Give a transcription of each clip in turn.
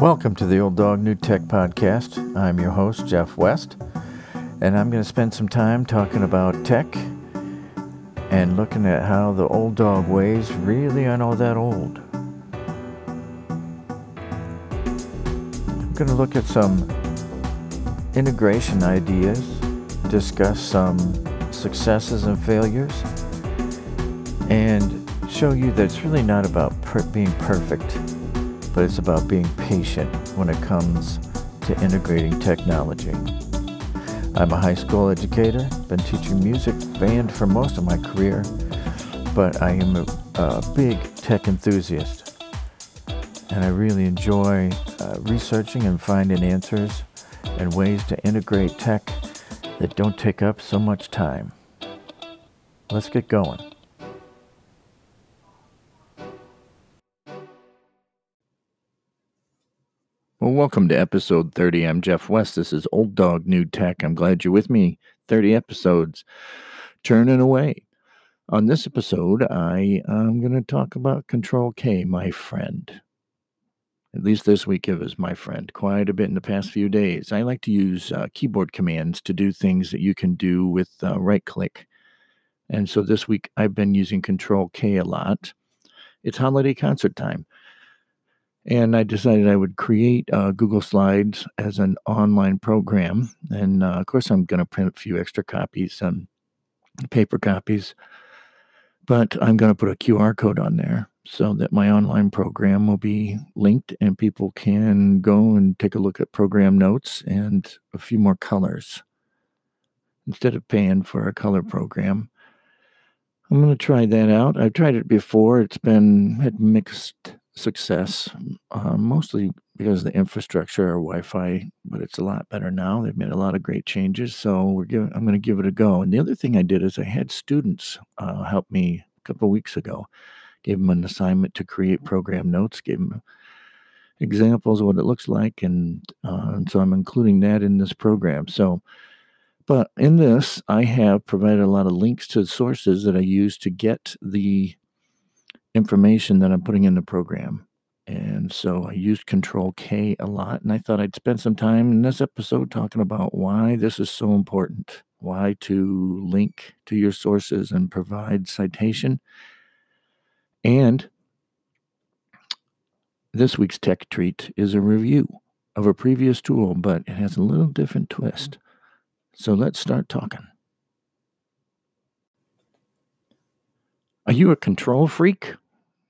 Welcome to the Old Dog New Tech Podcast. I'm your host, Jeff West, and I'm going to spend some time talking about tech and looking at how the old dog ways really aren't all that old. I'm going to look at some integration ideas, discuss some successes and failures, and show you that it's really not about per- being perfect but it's about being patient when it comes to integrating technology. I'm a high school educator, been teaching music band for most of my career, but I am a, a big tech enthusiast. And I really enjoy uh, researching and finding answers and ways to integrate tech that don't take up so much time. Let's get going. Well, welcome to episode 30. I'm Jeff West. This is Old Dog New Tech. I'm glad you're with me. 30 episodes turning away. On this episode, I am going to talk about Control K, my friend. At least this week it was my friend quite a bit in the past few days. I like to use uh, keyboard commands to do things that you can do with uh, right click. And so this week I've been using Control K a lot. It's holiday concert time. And I decided I would create uh, Google Slides as an online program. And uh, of course, I'm going to print a few extra copies, some paper copies. But I'm going to put a QR code on there so that my online program will be linked and people can go and take a look at program notes and a few more colors. Instead of paying for a color program, I'm going to try that out. I've tried it before. It's been had mixed success, uh, mostly because the infrastructure or Wi-Fi, but it's a lot better now. They've made a lot of great changes, so we're giving. I'm going to give it a go. And the other thing I did is I had students uh, help me a couple of weeks ago. Gave them an assignment to create program notes. Gave them examples of what it looks like, and, uh, and so I'm including that in this program. So. But in this, I have provided a lot of links to sources that I use to get the information that I'm putting in the program. And so I used Control K a lot, and I thought I'd spend some time in this episode talking about why this is so important, why to link to your sources and provide citation. And this week's tech treat is a review of a previous tool, but it has a little different twist. So let's start talking. Are you a control freak?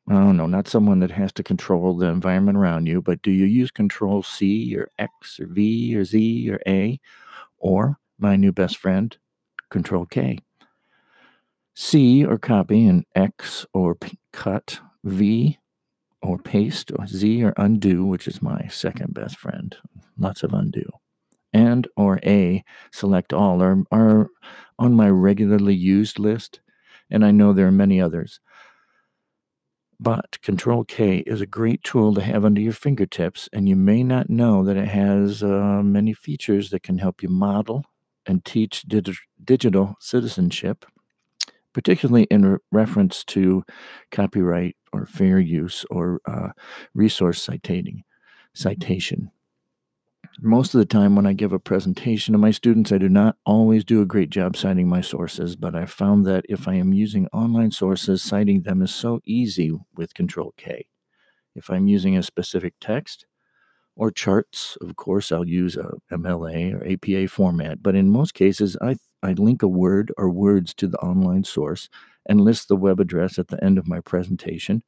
Oh, no, not someone that has to control the environment around you, but do you use Control C or X or V or Z or A? Or my new best friend, Control K. C or copy and X or p- cut, V or paste, or Z or undo, which is my second best friend. Lots of undo. And or A, select all, are, are on my regularly used list, and I know there are many others. But Control K is a great tool to have under your fingertips, and you may not know that it has uh, many features that can help you model and teach dig- digital citizenship, particularly in re- reference to copyright or fair use or uh, resource citating, citation most of the time when I give a presentation to my students, I do not always do a great job citing my sources, but I found that if I am using online sources, citing them is so easy with Control K. If I'm using a specific text or charts, of course, I'll use a MLA or APA format, but in most cases, I, I link a word or words to the online source and list the web address at the end of my presentation.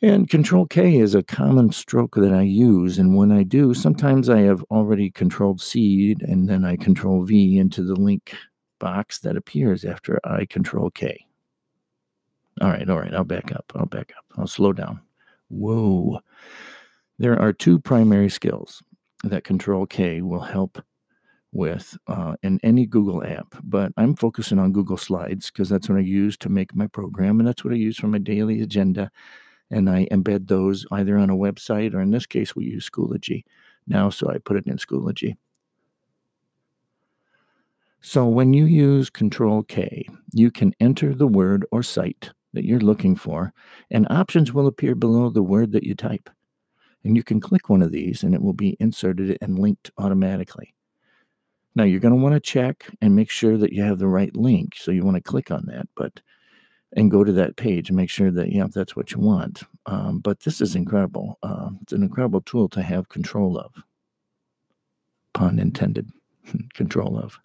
And Control K is a common stroke that I use. And when I do, sometimes I have already controlled C and then I control V into the link box that appears after I control K. All right, all right, I'll back up. I'll back up. I'll slow down. Whoa. There are two primary skills that Control K will help with uh, in any Google app, but I'm focusing on Google Slides because that's what I use to make my program and that's what I use for my daily agenda and I embed those either on a website or in this case, we use Schoology now, so I put it in Schoology. So when you use Control K, you can enter the word or site that you're looking for, and options will appear below the word that you type. And you can click one of these and it will be inserted and linked automatically. Now you're going to want to check and make sure that you have the right link. So you want to click on that, but and go to that page and make sure that yeah that's what you want. Um, but this is incredible. Uh, it's an incredible tool to have control of. Pun intended. control of.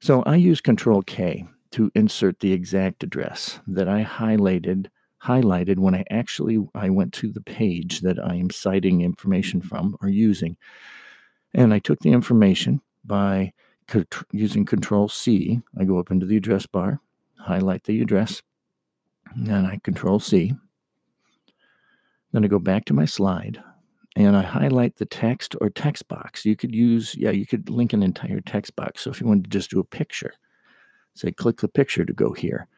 So I use Control K to insert the exact address that I highlighted highlighted when I actually I went to the page that I am citing information from or using. And I took the information by using Control C. I go up into the address bar, highlight the address, and I Control C. Then I go back to my slide and I highlight the text or text box. You could use, yeah, you could link an entire text box. So if you wanted to just do a picture, say click the picture to go here,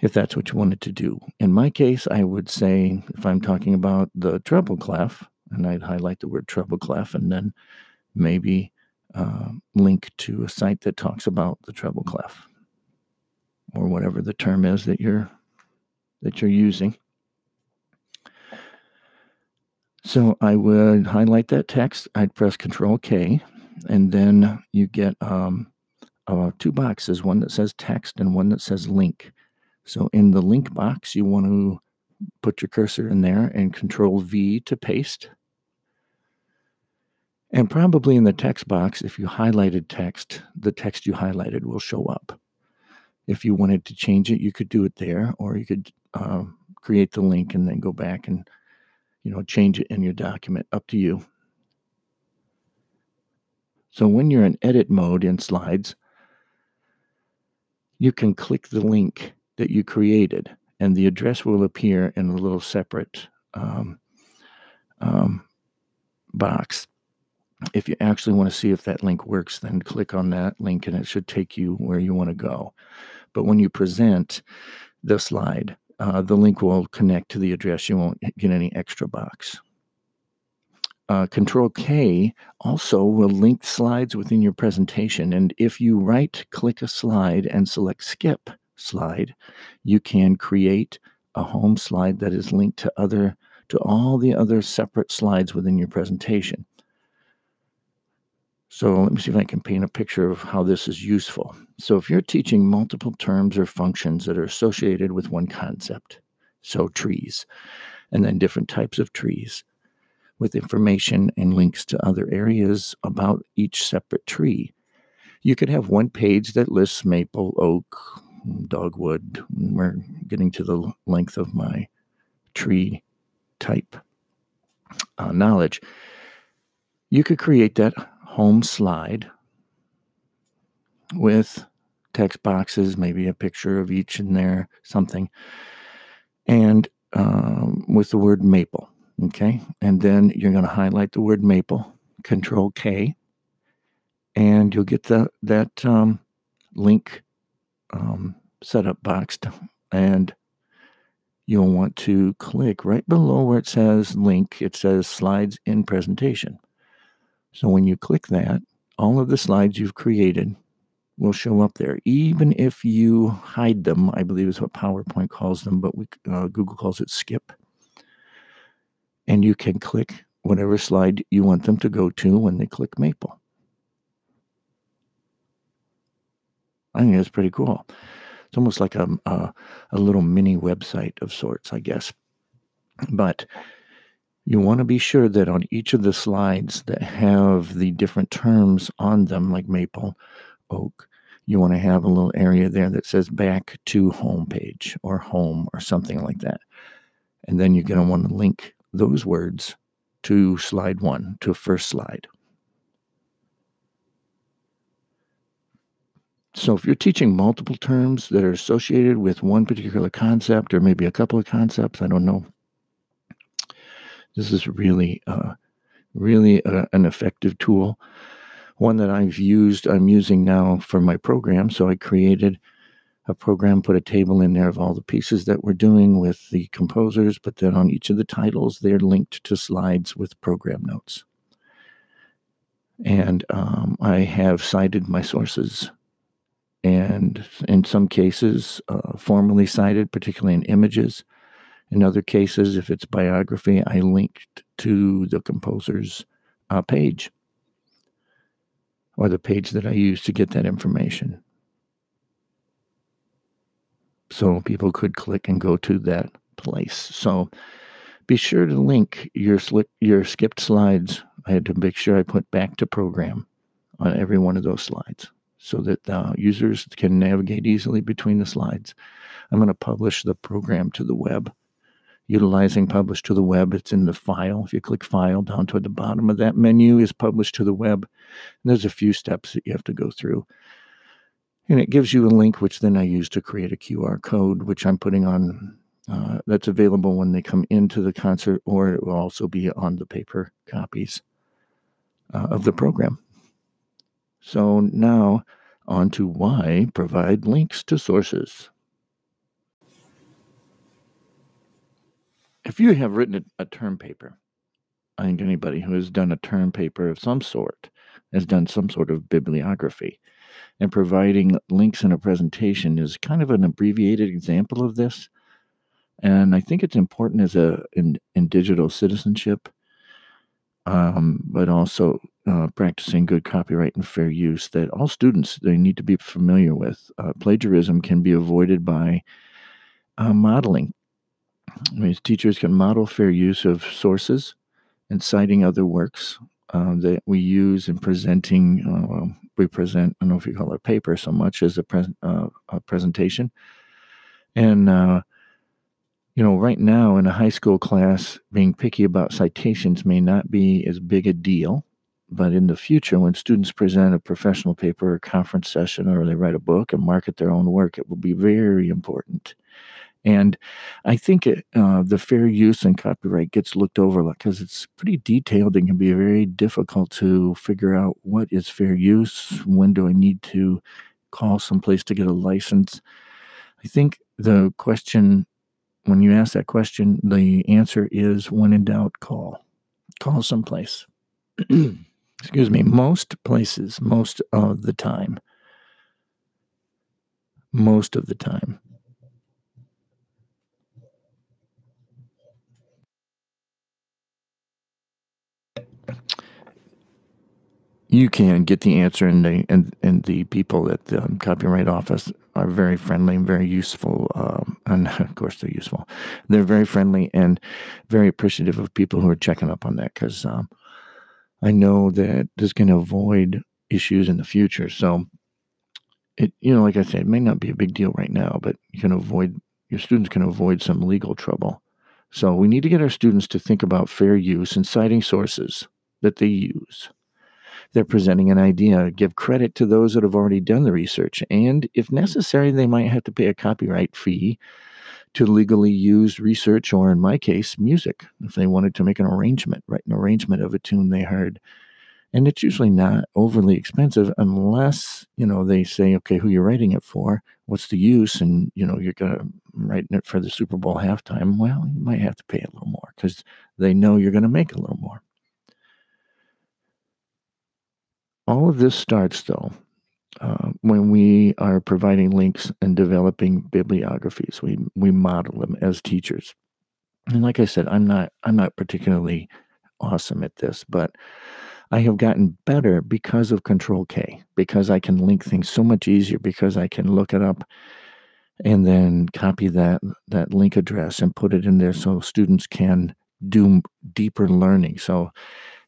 if that's what you wanted to do. In my case, I would say if I'm talking about the treble clef, and I'd highlight the word treble clef and then maybe uh, link to a site that talks about the treble clef or whatever the term is that you're that you're using. So I would highlight that text. I'd press Control K, and then you get um, uh, two boxes: one that says text and one that says link. So in the link box, you want to put your cursor in there and Control V to paste. And probably in the text box, if you highlighted text, the text you highlighted will show up. If you wanted to change it, you could do it there, or you could uh, create the link and then go back and you know change it in your document. Up to you. So when you're in edit mode in slides, you can click the link that you created, and the address will appear in a little separate um, um, box if you actually want to see if that link works, then click on that link and it should take you where you want to go. But when you present the slide, uh, the link will connect to the address. You won't get any extra box. Uh, Control K also will link slides within your presentation. And if you right click a slide and select skip slide, you can create a home slide that is linked to other to all the other separate slides within your presentation. So let me see if I can paint a picture of how this is useful. So if you're teaching multiple terms or functions that are associated with one concept, so trees, and then different types of trees with information and links to other areas about each separate tree, you could have one page that lists maple, oak, dogwood. We're getting to the length of my tree type uh, knowledge. You could create that home slide with text boxes, maybe a picture of each in there, something, and um, with the word maple. Okay. And then you're going to highlight the word maple, control K, and you'll get the, that um, link um, setup boxed. And you'll want to click right below where it says link, it says slides in presentation. So when you click that, all of the slides you've created will show up there, even if you hide them. I believe is what PowerPoint calls them, but we, uh, Google calls it skip. And you can click whatever slide you want them to go to when they click Maple. I think that's pretty cool. It's almost like a, a, a little mini website of sorts, I guess. But you want to be sure that on each of the slides that have the different terms on them, like maple, oak, you want to have a little area there that says back to home page or home or something like that. And then you're going to want to link those words to slide one, to first slide. So if you're teaching multiple terms that are associated with one particular concept or maybe a couple of concepts, I don't know, this is really, uh, really a, an effective tool. One that I've used, I'm using now for my program. So I created a program, put a table in there of all the pieces that we're doing with the composers, but then on each of the titles, they're linked to slides with program notes. And um, I have cited my sources and in some cases, uh, formally cited, particularly in images In other cases, if it's biography, I linked to the composer's uh, page or the page that I use to get that information. So people could click and go to that place. So be sure to link your sli- your skipped slides. I had to make sure I put back to program on every one of those slides so that uh, users can navigate easily between the slides. I'm going to publish the program to the web. Utilizing publish to the web, it's in the file. If you click file down toward the bottom of that menu is publish to the web. And there's a few steps that you have to go through. And it gives you a link, which then I use to create a QR code, which I'm putting on. Uh, that's available when they come into the concert, or it will also be on the paper copies uh, of the program. So now on to why provide links to sources. If you have written a term paper, I think anybody who has done a term paper of some sort has done some sort of bibliography. And providing links in a presentation is kind of an abbreviated example of this. And I think it's important as a in, in digital citizenship um, but also uh, practicing good copyright and fair use that all students they need to be familiar with. Uh, plagiarism can be avoided by uh, modeling. I mean, teachers can model fair use of sources and citing other works uh, that we use in presenting. Uh, we present. I don't know if you call it paper so much as a, pre- uh, a presentation, and you know, right now in a high school class, being picky about citations may not be as big a deal. But in the future, when students present a professional paper or conference session or they write a book and market their own work, it will be very important. And I think it, uh, the fair use and copyright gets looked over because it's pretty detailed and can be very difficult to figure out what is fair use, when do I need to call someplace to get a license. I think the question when you ask that question, the answer is when in doubt, call. Call someplace. Excuse me, most places, most of the time. Most of the time. You can get the answer, and the and, and the people at the copyright office are very friendly and very useful. Um, and of course, they're useful. They're very friendly and very appreciative of people who are checking up on that because um, I know that this can avoid issues in the future. So, it you know, like I said, it may not be a big deal right now, but you can avoid your students can avoid some legal trouble. So we need to get our students to think about fair use and citing sources that they use they're presenting an idea. Give credit to those that have already done the research. And if mm-hmm. necessary, they might have to pay a copyright fee to legally use research, or in my case, music, if they wanted to make an arrangement, write an arrangement of a tune they heard. And it's usually not overly expensive unless, you know, they say, okay, who you're writing it for, what's the use? And, you know, you're going to write it for the Super Bowl halftime. Well, you might have to pay a little more because they know you're going to make a little more. All of this starts, though, uh, when we are providing links and developing bibliographies. We we model them as teachers, and like I said, I'm not I'm not particularly awesome at this, but I have gotten better because of Control K, because I can link things so much easier, because I can look it up and then copy that that link address and put it in there so students can do deeper learning. So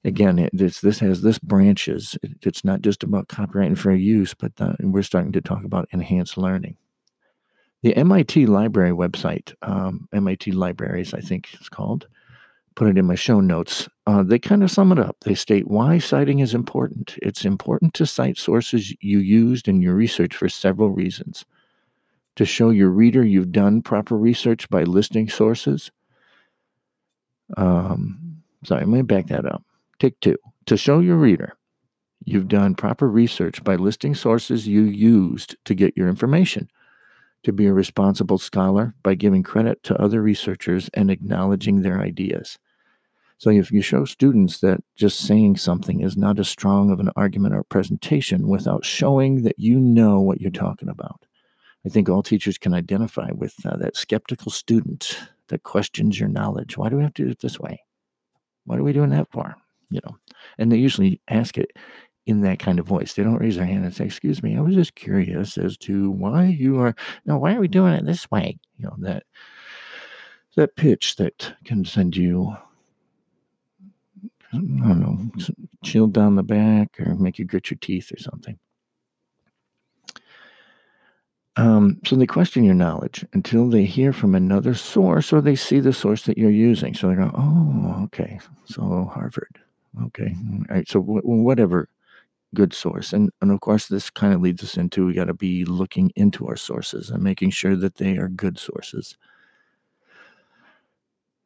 again, this this has this branches. It, it's not just about copyright and fair use, but uh, we're starting to talk about enhanced learning. The MIT Library website, um, MIT Libraries, I think it's called, put it in my show notes. Uh, they kind of sum it up. They state why citing is important. It's important to cite sources you used in your research for several reasons. To show your reader you've done proper research by listing sources. Um, sorry, let me back that up. Take two. To show your reader you've done proper research by listing sources you used to get your information. To be a responsible scholar by giving credit to other researchers and acknowledging their ideas. So, if you show students that just saying something is not as strong of an argument or presentation without showing that you know what you're talking about, I think all teachers can identify with uh, that skeptical student that questions your knowledge. Why do we have to do it this way? What are we doing that for? You know, and they usually ask it in that kind of voice. They don't raise their hand and say, "Excuse me, I was just curious as to why you are. No, why are we doing it this way?" You know that that pitch that can send you, I don't know, chill down the back or make you grit your teeth or something. Um, so they question your knowledge until they hear from another source or they see the source that you're using. So they go, "Oh, okay, so Harvard, okay, all right." So w- whatever good source. And, and of course, this kind of leads us into we got to be looking into our sources and making sure that they are good sources.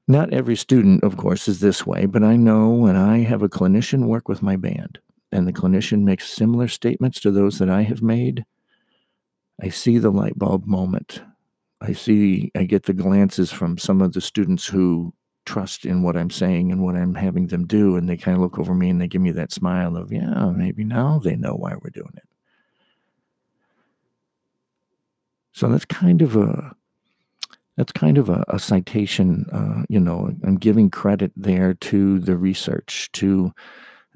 Not every student, of course, is this way, but I know when I have a clinician work with my band and the clinician makes similar statements to those that I have made, I see the light bulb moment. I see, I get the glances from some of the students who trust in what I'm saying and what I'm having them do. And they kind of look over me and they give me that smile of, yeah, maybe now they know why we're doing it. So that's kind of a that's kind of a, a citation. Uh, you know, I'm giving credit there to the research, to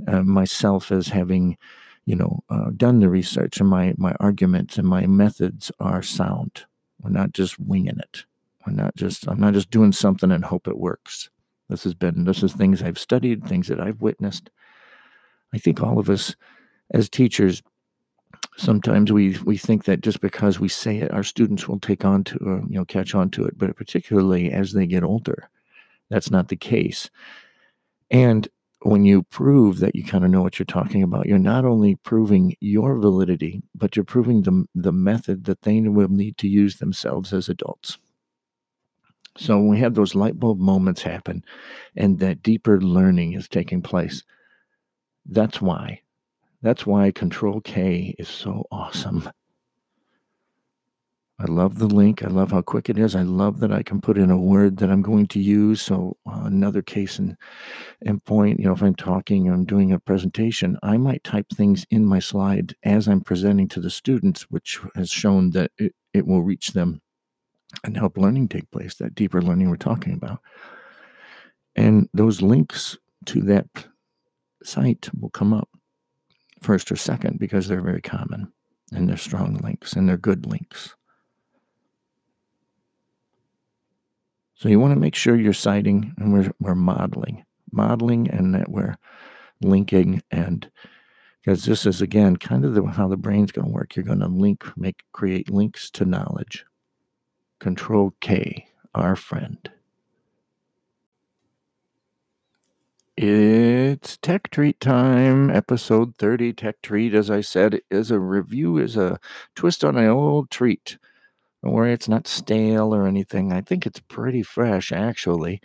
uh, myself as having, you know, uh, done the research, and my my arguments and my methods are sound. We're not just winging it. We're not just I'm not just doing something and hope it works. This has been this is things I've studied, things that I've witnessed. I think all of us as teachers sometimes we we think that just because we say it our students will take on to or, you know catch on to it but particularly as they get older that's not the case and when you prove that you kind of know what you're talking about you're not only proving your validity but you're proving the the method that they will need to use themselves as adults so when we have those light bulb moments happen and that deeper learning is taking place, that's why. That's why Control K is so awesome. I love the link. I love how quick it is. I love that I can put in a word that I'm going to use. So uh, another case and, and point, you know, if I'm talking I'm doing a presentation, I might type things in my slide as I'm presenting to the students, which has shown that it, it will reach them and help learning take place, that deeper learning we're talking about. And those links to that site will come up first or second because they're very common and they're strong links and they're good links. So you want to make sure you're citing and we're, we're modeling, modeling and that we're linking and because this is again kind of the, how the brain's going to work. You're going to link, make, create links to knowledge. Control K, our friend. It's Tech Treat time, episode 30. Tech Treat, as I said, is a review, is a twist on an old treat. Don't worry, it's not stale or anything. I think it's pretty fresh, actually.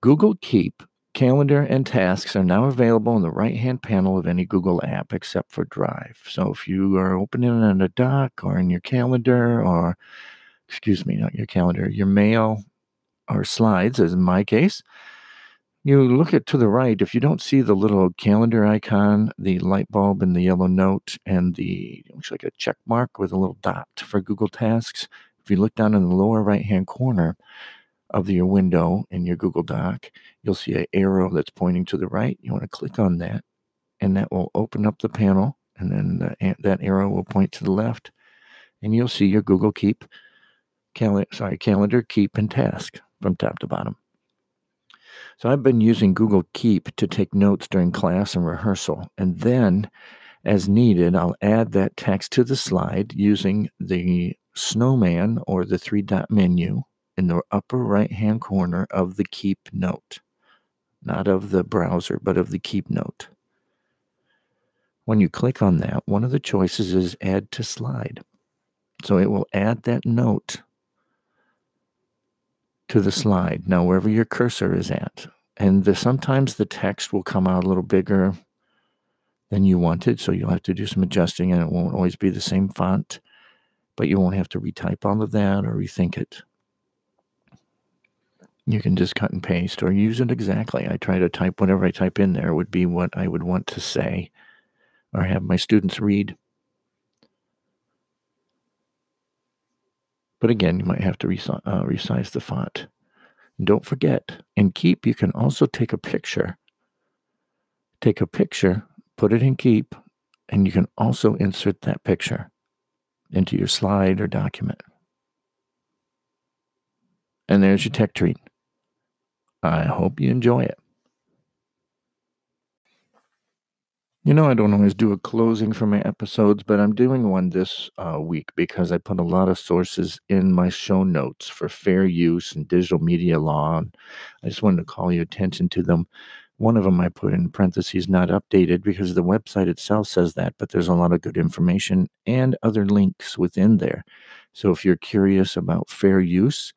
Google Keep Calendar and tasks are now available in the right hand panel of any Google app except for Drive. So if you are opening it in a doc or in your calendar or excuse me, not your calendar, your mail or slides, as in my case, you look at to the right. If you don't see the little calendar icon, the light bulb and the yellow note, and the looks like a check mark with a little dot for Google Tasks. If you look down in the lower right hand corner of your window in your Google Doc, you'll see an arrow that's pointing to the right. You want to click on that, and that will open up the panel, and then the, that arrow will point to the left, and you'll see your Google Keep calendar, sorry, calendar, keep, and task from top to bottom. So I've been using Google Keep to take notes during class and rehearsal. And then, as needed, I'll add that text to the slide using the snowman or the three dot menu in the upper right hand corner of the Keep note. Not of the browser, but of the Keep note. When you click on that, one of the choices is Add to Slide. So it will add that note to the slide. Now, wherever your cursor is at, and the, sometimes the text will come out a little bigger than you wanted, so you'll have to do some adjusting, and it won't always be the same font, but you won't have to retype all of that or rethink it. You can just cut and paste or use it exactly. I try to type whatever I type in there would be what I would want to say or have my students read. But again, you might have to resi- uh, resize the font. Don't forget, in Keep, you can also take a picture. Take a picture, put it in Keep, and you can also insert that picture into your slide or document. And there's your tech treat. I hope you enjoy it. You know, I don't always do a closing for my episodes, but I'm doing one this uh, week because I put a lot of sources in my show notes for fair use and digital media law. And I just wanted to call your attention to them. One of them I put in parentheses, not updated, because the website itself says that, but there's a lot of good information and other links within there. So if you're curious about fair use,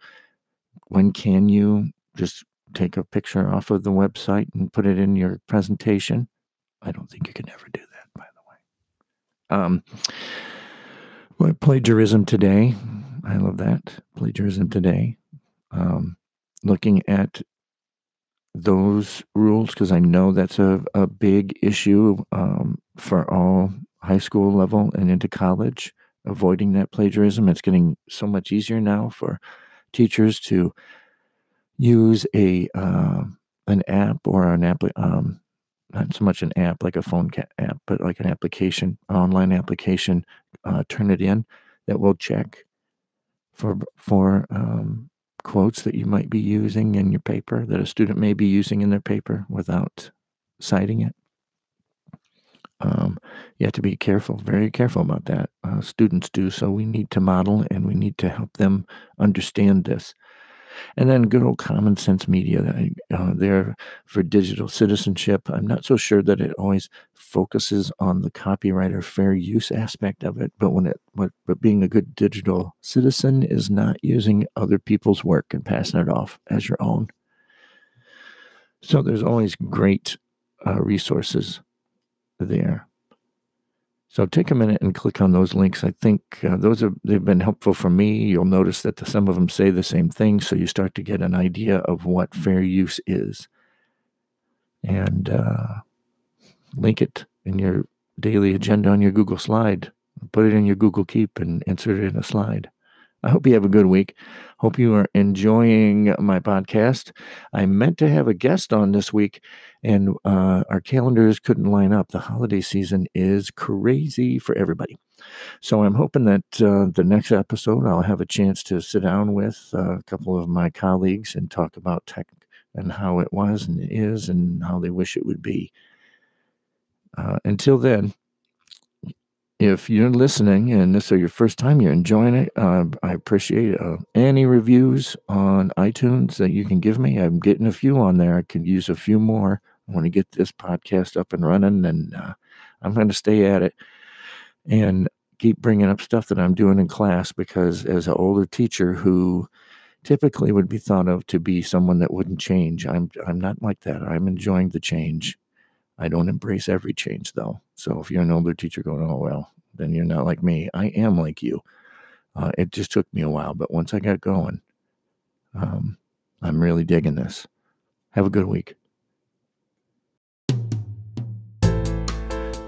when can you just take a picture off of the website and put it in your presentation? I don't think you can ever do that, by the way. Um, well, plagiarism today. I love that. Plagiarism today. Um, looking at those rules because I know that's a, a big issue um, for all high school level and into college, avoiding that plagiarism. It's getting so much easier now for teachers to use a uh, an app or an app um, not so much an app like a phone app, but like an application, online application, uh, in that will check for for um, quotes that you might be using in your paper that a student may be using in their paper without citing it. Um, you have to be careful, very careful about that. Uh, students do, so we need to model and we need to help them understand this. And then good old common sense media uh, there for digital citizenship. I'm not so sure that it always focuses on the copyright or fair use aspect of it, but when it but, but being a good digital citizen is not using other people's work and passing it off as your own. So there's always great uh, resources there. So take a minute and click on those links. I think uh, those have they've been helpful for me. You'll notice that the, some of them say the same thing, so you start to get an idea of what fair use is, and uh, link it in your daily agenda on your Google Slide. Put it in your Google Keep and insert it in a slide. I hope you have a good week. Hope you are enjoying my podcast. I meant to have a guest on this week, and uh, our calendars couldn't line up. The holiday season is crazy for everybody. So I'm hoping that uh, the next episode I'll have a chance to sit down with uh, a couple of my colleagues and talk about tech and how it was and is and how they wish it would be. Uh, until then, if you're listening and this is your first time, you're enjoying it, uh, I appreciate uh, any reviews on iTunes that you can give me. I'm getting a few on there. I could use a few more. I want to get this podcast up and running, and uh, I'm going to stay at it and keep bringing up stuff that I'm doing in class because as an older teacher who typically would be thought of to be someone that wouldn't change, I'm I'm not like that. I'm enjoying the change I don't embrace every change though. So if you're an older teacher going, oh, well, then you're not like me. I am like you. Uh, it just took me a while, but once I got going, um, I'm really digging this. Have a good week.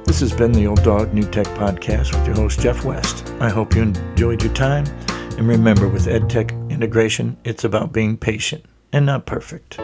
This has been the Old Dog New Tech Podcast with your host, Jeff West. I hope you enjoyed your time. And remember, with EdTech integration, it's about being patient and not perfect.